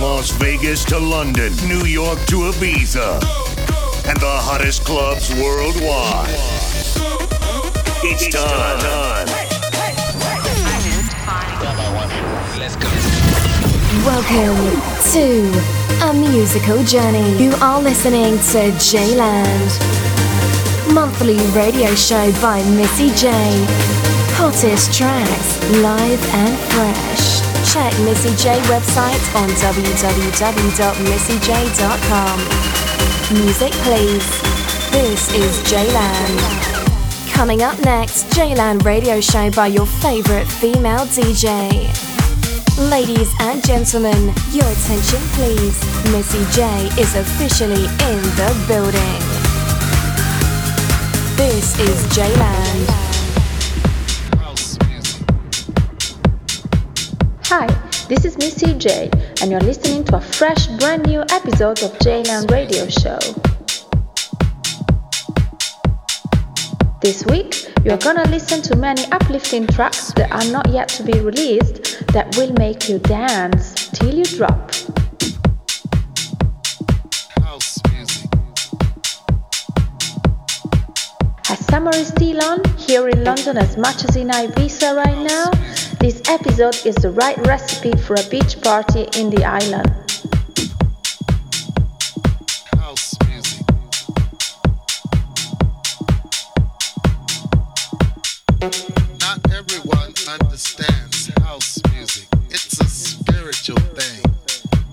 Las Vegas to London, New York to Ibiza, and the hottest clubs worldwide. It's time. Let's go. Welcome to a musical journey. You are listening to JayLand, monthly radio show by Missy Jay. Hottest tracks, live and fresh. Check Missy Jay website on www.missyjay.com. Music please. This is JayLand. Coming up next, JayLand radio show by your favorite female DJ. Ladies and gentlemen, your attention please. Missy Jay is officially in the building. This is JayLand. Hi, this is Missy Jay, and you're listening to a fresh, brand new episode of JayLand Radio Show. This week, you're gonna listen to many uplifting tracks that are not yet to be released that will make you dance till you drop. As summer is still on, here in London as much as in Ibiza right now, this episode is the right recipe for a beach party in the island. Not everyone understands house music. It's a spiritual thing,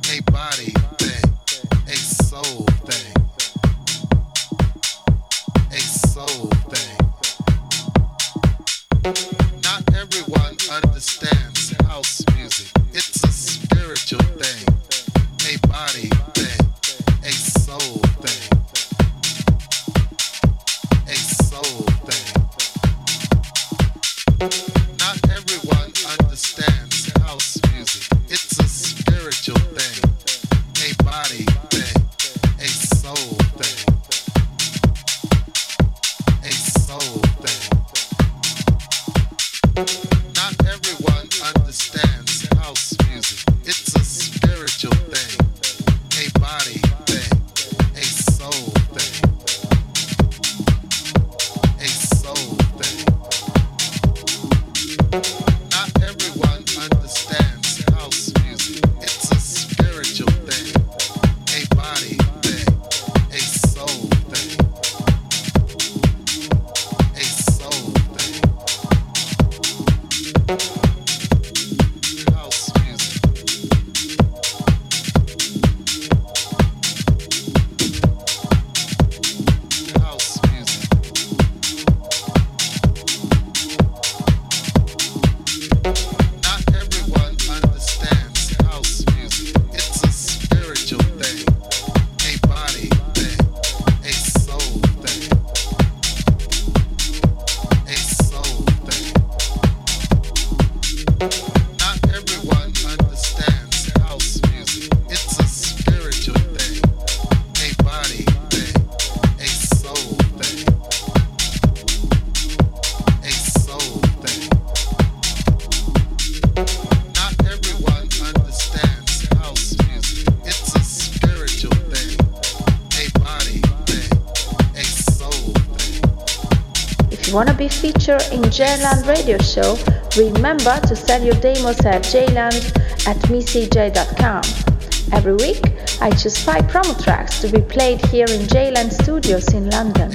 a body thing, a soul thing, a soul thing. Not everyone understands To be featured in JayLand Radio Show, remember to send your demos at jland at missyjay.com. Every week, I choose five promo tracks to be played here in JayLand Studios in London.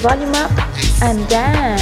Volume up, and dance.